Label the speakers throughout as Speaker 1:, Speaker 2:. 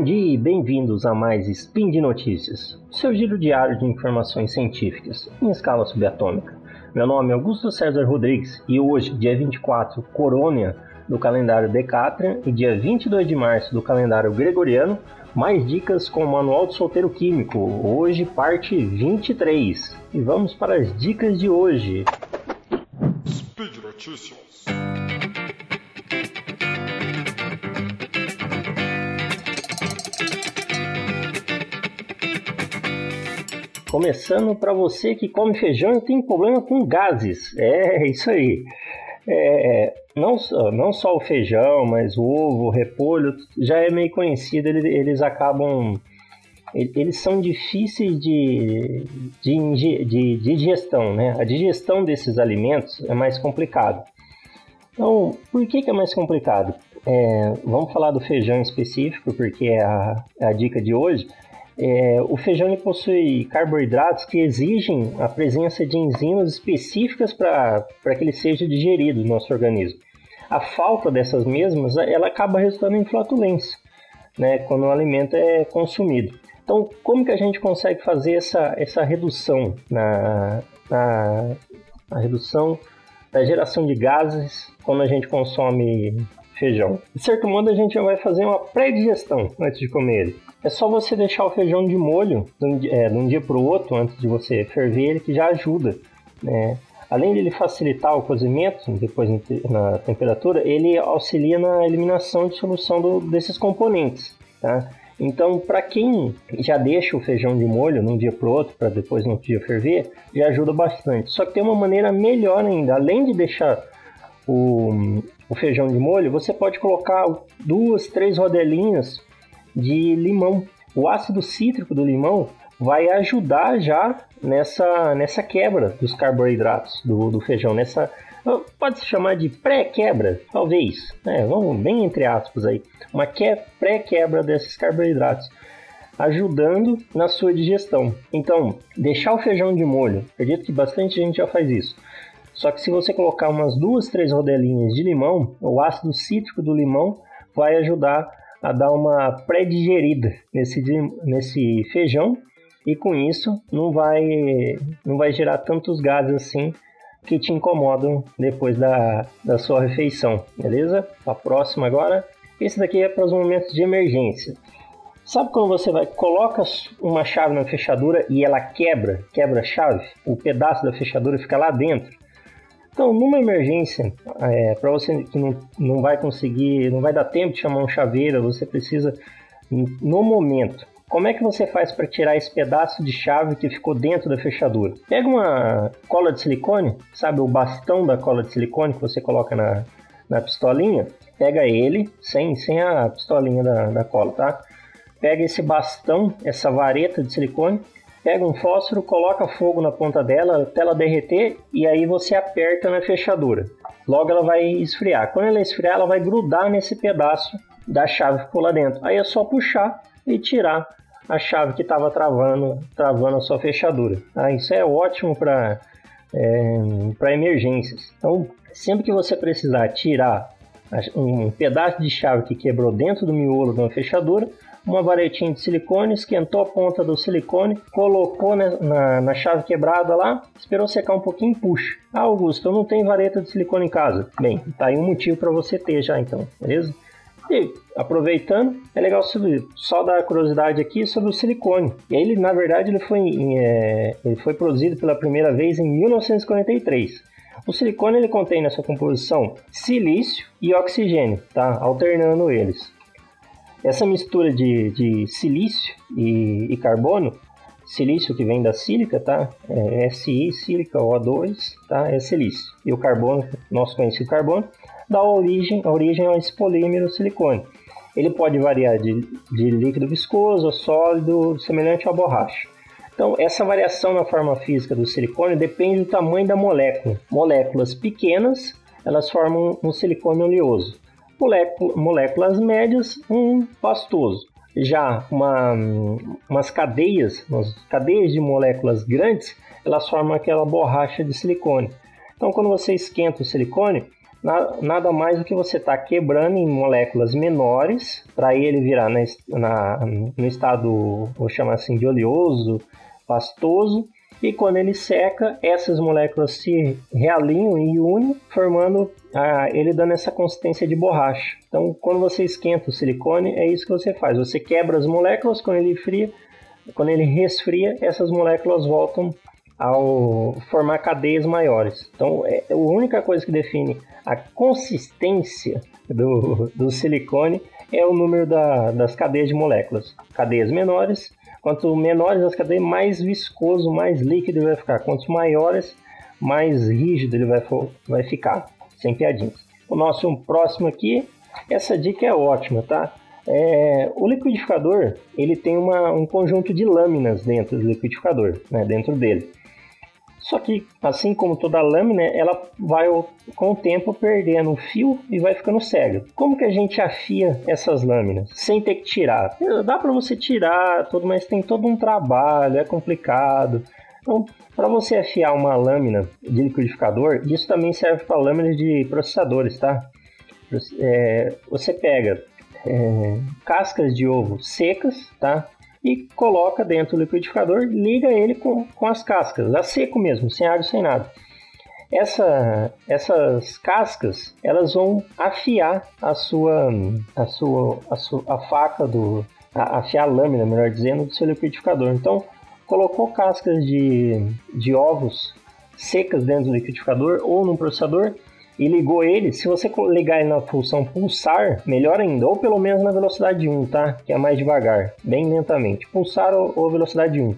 Speaker 1: Bom dia e bem-vindos a mais Spin de Notícias, seu giro diário de informações científicas em escala subatômica. Meu nome é Augusto César Rodrigues e hoje, dia 24, Corônia, do calendário Decatrian, e dia 22 de março do calendário Gregoriano, mais dicas com o Manual do Solteiro Químico, hoje parte 23. E vamos para as dicas de hoje. Speed Notícias. Começando para você que come feijão e tem problema com gases. É isso aí. É, não, não só o feijão, mas o ovo, o repolho, já é meio conhecido, eles, eles acabam. Eles são difíceis de, de, de, digestão, né? A digestão desses alimentos é mais complicado. Então, por que, que é mais complicado? É, vamos falar do feijão em específico, porque é a, é a dica de hoje. É, o feijão possui carboidratos que exigem a presença de enzimas específicas para que ele seja digerido no nosso organismo. A falta dessas mesmas, ela acaba resultando em flatulência, né, quando o alimento é consumido. Então, como que a gente consegue fazer essa, essa redução na, na, redução da geração de gases quando a gente consome feijão? De certo modo, a gente vai fazer uma pré-digestão antes de comer ele. É só você deixar o feijão de molho de um, é, dia para o outro, antes de você ferver ele, que já ajuda. Né? Além de ele facilitar o cozimento, depois na temperatura, ele auxilia na eliminação de solução do, desses componentes. Tá? Então, para quem já deixa o feijão de molho num dia para o outro, para depois no dia ferver, já ajuda bastante. Só que tem uma maneira melhor ainda. Além de deixar o, o feijão de molho, você pode colocar duas, três rodelinhas de limão. O ácido cítrico do limão vai ajudar já nessa, nessa quebra dos carboidratos do, do feijão, nessa pode se chamar de pré-quebra, talvez, é, vamos bem entre aspas aí, uma que, pré-quebra desses carboidratos, ajudando na sua digestão. Então, deixar o feijão de molho, acredito que bastante gente já faz isso. Só que se você colocar umas duas, três rodelinhas de limão, o ácido cítrico do limão vai ajudar a dar uma pré-digerida nesse, nesse feijão e com isso não vai, não vai gerar tantos gases assim que te incomodam depois da, da sua refeição, beleza? A próxima agora, esse daqui é para os momentos de emergência. Sabe quando você vai coloca uma chave na fechadura e ela quebra, quebra a chave, o pedaço da fechadura fica lá dentro? Então, numa emergência, é, para você que não, não vai conseguir, não vai dar tempo de chamar um chaveiro, você precisa, no momento, como é que você faz para tirar esse pedaço de chave que ficou dentro da fechadura? Pega uma cola de silicone, sabe o bastão da cola de silicone que você coloca na, na pistolinha? Pega ele, sem, sem a pistolinha da, da cola, tá? Pega esse bastão, essa vareta de silicone, pega um fósforo, coloca fogo na ponta dela até ela derreter e aí você aperta na fechadura. Logo ela vai esfriar. Quando ela esfriar, ela vai grudar nesse pedaço da chave que ficou lá dentro. Aí é só puxar e tirar a chave que estava travando, travando a sua fechadura. Ah, isso é ótimo para é, para emergências. Então, sempre que você precisar tirar um pedaço de chave que quebrou dentro do miolo de uma fechadura, uma varetinha de silicone, esquentou a ponta do silicone, colocou na, na, na, chave quebrada lá, esperou secar um pouquinho e puxa. Ah, Augusto, eu não tenho vareta de silicone em casa. Bem, tá aí um motivo para você ter já então, beleza? E aproveitando, é legal só dar curiosidade aqui sobre o silicone. E ele, na verdade, ele foi, é, ele foi produzido pela primeira vez em 1943. O silicone ele contém na sua composição silício e oxigênio, tá? alternando eles. Essa mistura de, de silício e, e, carbono, silício que vem da sílica, tá? É Si, sílica, O2, tá? É silício. E o carbono, nosso conhecido carbono, dá origem, a origem a esse polímero silicone. Ele pode variar de, de líquido viscoso sólido, semelhante à borracha. Então, essa variação na forma física do silicone depende do tamanho da molécula. Moléculas pequenas, elas formam um silicone oleoso moléculas médias, um pastoso. Já uma, umas cadeias, umas cadeias de moléculas grandes, elas formam aquela borracha de silicone. Então, quando você esquenta o silicone, nada mais do que você está quebrando em moléculas menores para ele virar na, na, no estado, vou chamar assim, de oleoso, pastoso, e quando ele seca, essas moléculas se realinham e unem, formando a, ele dando essa consistência de borracha. Então, quando você esquenta o silicone, é isso que você faz. Você quebra as moléculas, quando ele fria, quando ele resfria, essas moléculas voltam ao formar cadeias maiores. Então, é a única coisa que define a consistência do, do silicone é o número da, das cadeias de moléculas. Cadeias menores, quanto menores as cadeias, mais viscoso, mais líquido ele vai ficar. Quanto maiores, mais rígido ele vai, vai ficar, sem piadinhas. O nosso próximo aqui, essa dica é ótima, tá? É, o liquidificador ele tem uma, um conjunto de lâminas dentro do liquidificador, né, dentro dele. Só que, assim como toda lâmina, ela vai com o tempo perdendo o fio e vai ficando cega. Como que a gente afia essas lâminas sem ter que tirar? Dá para você tirar, tudo, mas tem todo um trabalho, é complicado. Então, para você afiar uma lâmina de liquidificador, isso também serve para lâminas de processadores, tá? É, você pega é, cascas de ovo secas, tá? E coloca dentro do liquidificador, liga ele com, com as cascas, a seco mesmo, sem água, sem nada. Essa, essas cascas elas vão afiar a sua a sua a, sua, a faca do a, afiar a lâmina, melhor dizendo, do seu liquidificador. Então colocou cascas de, de ovos secas dentro do liquidificador ou no processador, e ligou ele, se você ligar ele na função pulsar, melhor ainda, ou pelo menos na velocidade 1, tá? Que é mais devagar, bem lentamente. Pulsar ou, ou velocidade 1.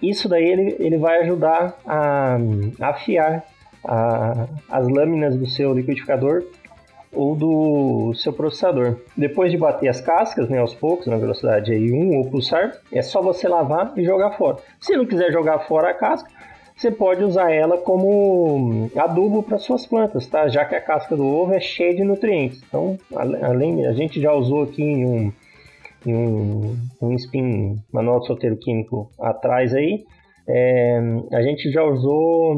Speaker 1: Isso daí ele, ele vai ajudar a, a afiar a, as lâminas do seu liquidificador ou do seu processador. Depois de bater as cascas, né, aos poucos, na velocidade aí 1 ou pulsar, é só você lavar e jogar fora. Se não quiser jogar fora a casca, você pode usar ela como adubo para suas plantas, tá? Já que a casca do ovo é cheia de nutrientes. Então, além a gente já usou aqui em um, em um, um spin manual de solteiro químico atrás aí, é, a gente já usou,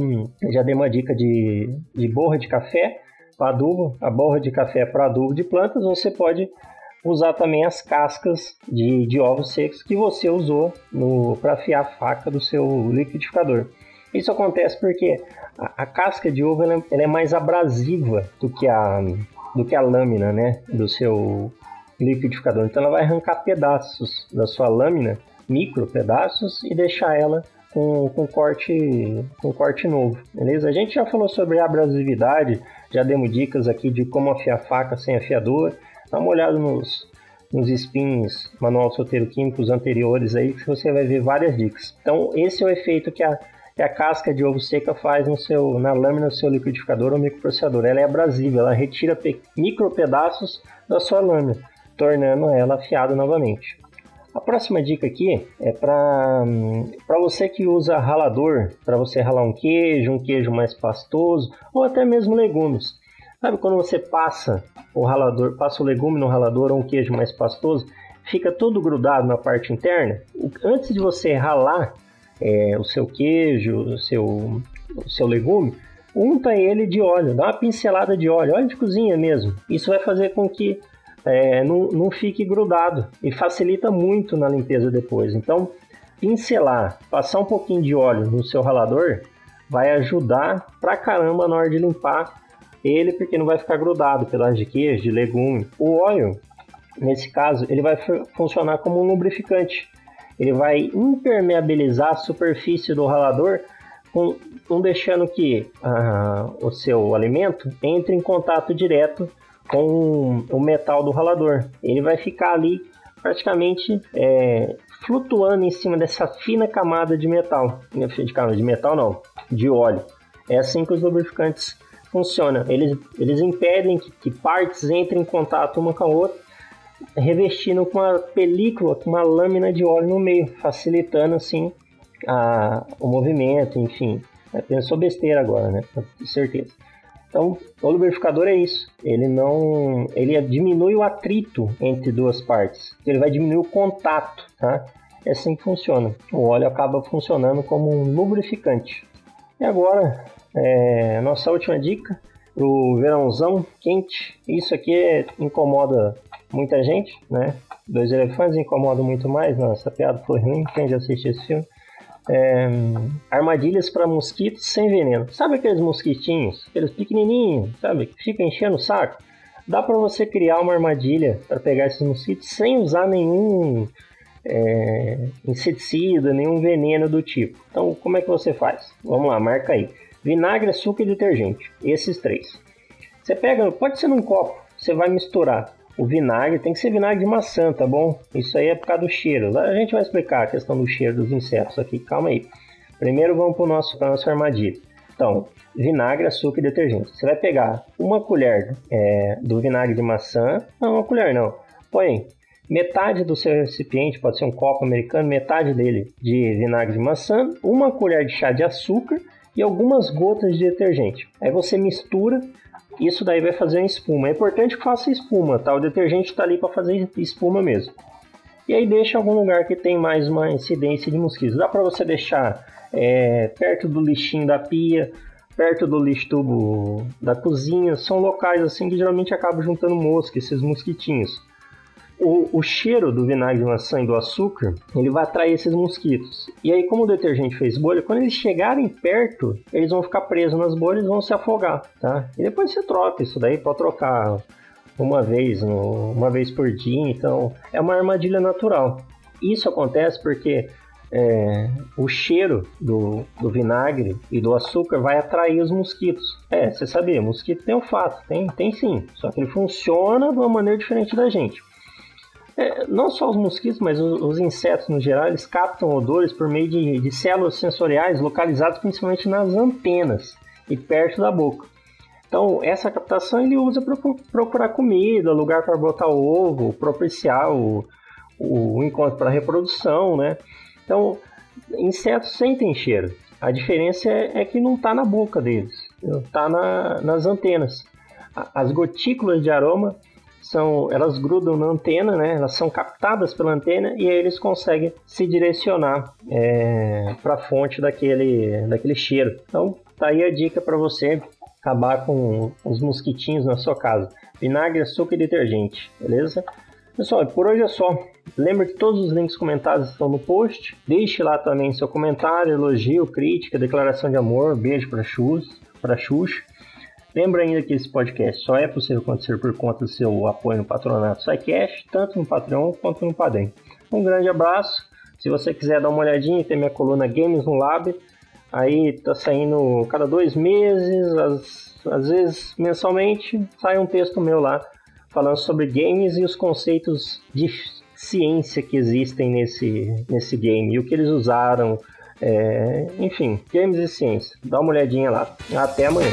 Speaker 1: já dei uma dica de, de borra de café para adubo, a borra de café para adubo de plantas, você pode usar também as cascas de, de ovos secos que você usou para afiar a faca do seu liquidificador. Isso acontece porque a, a casca de ovo ela, ela, é mais abrasiva do que a, do que a lâmina né, do seu liquidificador. Então ela vai arrancar pedaços da sua lâmina, micro pedaços, e deixar ela com, com, corte, com corte novo, beleza? A gente já falou sobre abrasividade, já demos dicas aqui de como afiar faca sem afiador. Dá uma olhada nos, nos spins manual solteiro químicos anteriores aí que você vai ver várias dicas. Então esse é o efeito que a que a casca de ovo seca faz no seu, na lâmina do seu liquidificador ou microprocessador. Ela é abrasiva, ela retira micro pedaços da sua lâmina, tornando ela afiada novamente. A próxima dica aqui é para você que usa ralador, para você ralar um queijo, um queijo mais pastoso ou até mesmo legumes. Sabe quando você passa o ralador, passa o legume no ralador ou um queijo mais pastoso, fica todo grudado na parte interna? Antes de você ralar, é, o seu queijo, o seu, o seu legume, unta ele de óleo, dá uma pincelada de óleo, óleo de cozinha mesmo. Isso vai fazer com que é, não, não fique grudado e facilita muito na limpeza depois. Então, pincelar, passar um pouquinho de óleo no seu ralador vai ajudar pra caramba na hora de limpar ele, porque não vai ficar grudado pedaço de queijo, de legume. O óleo, nesse caso, ele vai funcionar como um lubrificante ele vai impermeabilizar a superfície do ralador, com, com deixando que uh, o seu alimento entre em contato direto com o metal do ralador. Ele vai ficar ali praticamente é, flutuando em cima dessa fina camada de metal. De camada de metal não, de óleo. É assim que os lubrificantes funcionam. Eles, eles impedem que, que partes entrem em contato uma com a outra revestindo com uma película, com uma lâmina de óleo no meio, facilitando assim a, o movimento, enfim. É, pensou besteira agora, né? Com certeza. Então, o lubrificador é isso. Ele não, ele diminui o atrito entre duas partes. Ele vai diminuir o contato, tá? É assim que funciona. O óleo acaba funcionando como um lubrificante. E agora, é, nossa última dica pro verãozão quente. Isso aqui incomoda muita gente, né? Dois elefantes incomoda muito mais. Nossa, a piada foi ruim. Quem já assistiu esse filme? É, armadilhas para mosquitos sem veneno. Sabe aqueles mosquitinhos, aqueles pequenininhos, sabe, que fica enchendo o saco? Dá para você criar uma armadilha para pegar esses mosquitos sem usar nenhum é, inseticida, nenhum veneno do tipo. Então, como é que você faz? Vamos lá, marca aí. Vinagre, açúcar e detergente. Esses três. Você pega, pode ser num copo, você vai misturar o vinagre, tem que ser vinagre de maçã, tá bom? Isso aí é por causa do cheiro. A gente vai explicar a questão do cheiro dos insetos aqui, calma aí. Primeiro vamos para nosso, nossa armadilha. Então, vinagre, açúcar e detergente. Você vai pegar uma colher é, do vinagre de maçã, não, uma colher não, põe metade do seu recipiente, pode ser um copo americano, metade dele de vinagre de maçã, uma colher de chá de açúcar e algumas gotas de detergente. Aí você mistura, isso daí vai fazer uma espuma. É importante que faça espuma, tá? O detergente está ali para fazer espuma mesmo. E aí deixa algum lugar que tem mais uma incidência de mosquitos. Dá para você deixar é, perto do lixinho da pia, perto do lixo tubo da cozinha. São locais assim que geralmente acabam juntando mosca, esses mosquitinhos o, o cheiro do vinagre de maçã e do açúcar, ele vai atrair esses mosquitos. E aí, como o detergente fez bolha, quando eles chegarem perto, eles vão ficar presos nas bolhas e vão se afogar, tá? E depois você troca isso daí, pode trocar uma vez, uma vez por dia, então é uma armadilha natural. Isso acontece porque é, o cheiro do, do, vinagre e do açúcar vai atrair os mosquitos. É, você sabia, mosquito tem olfato, tem, tem sim, só que ele funciona de uma maneira diferente da gente. É, não só os mosquitos, mas os, os, insetos no geral, eles captam odores por meio de, de células sensoriais localizadas principalmente nas antenas e perto da boca. Então, essa captação ele usa para procurar comida, lugar para botar ovo, propiciar o, o encontro para reprodução, né? Então, insetos sentem cheiro. A diferença é, é que não está na boca deles, está na, nas antenas. As gotículas de aroma são, elas grudam na antena, né? Elas são captadas pela antena e aí eles conseguem se direcionar é, para a fonte daquele, daquele cheiro. Então, tá aí a dica para você acabar com os mosquitinhos na sua casa. Vinagre, açúcar e detergente, beleza? Pessoal, por hoje é só. Lembre que todos os links comentados estão no post. Deixe lá também seu comentário, elogio, crítica, declaração de amor. Beijo para Xuxa. Pra Xuxa. Lembra ainda que esse podcast só é possível acontecer por conta do seu apoio no patronato SciCash, tanto no Patreon quanto no Padrim. Um grande abraço. Se você quiser dar uma olhadinha, tem minha coluna Games no Lab. Aí tá saindo cada dois meses, às, às vezes mensalmente, sai um texto meu lá falando sobre games e os conceitos de ciência que existem nesse, nesse game e o que eles usaram. É, enfim, games e ciência. Dá uma olhadinha lá. Até amanhã.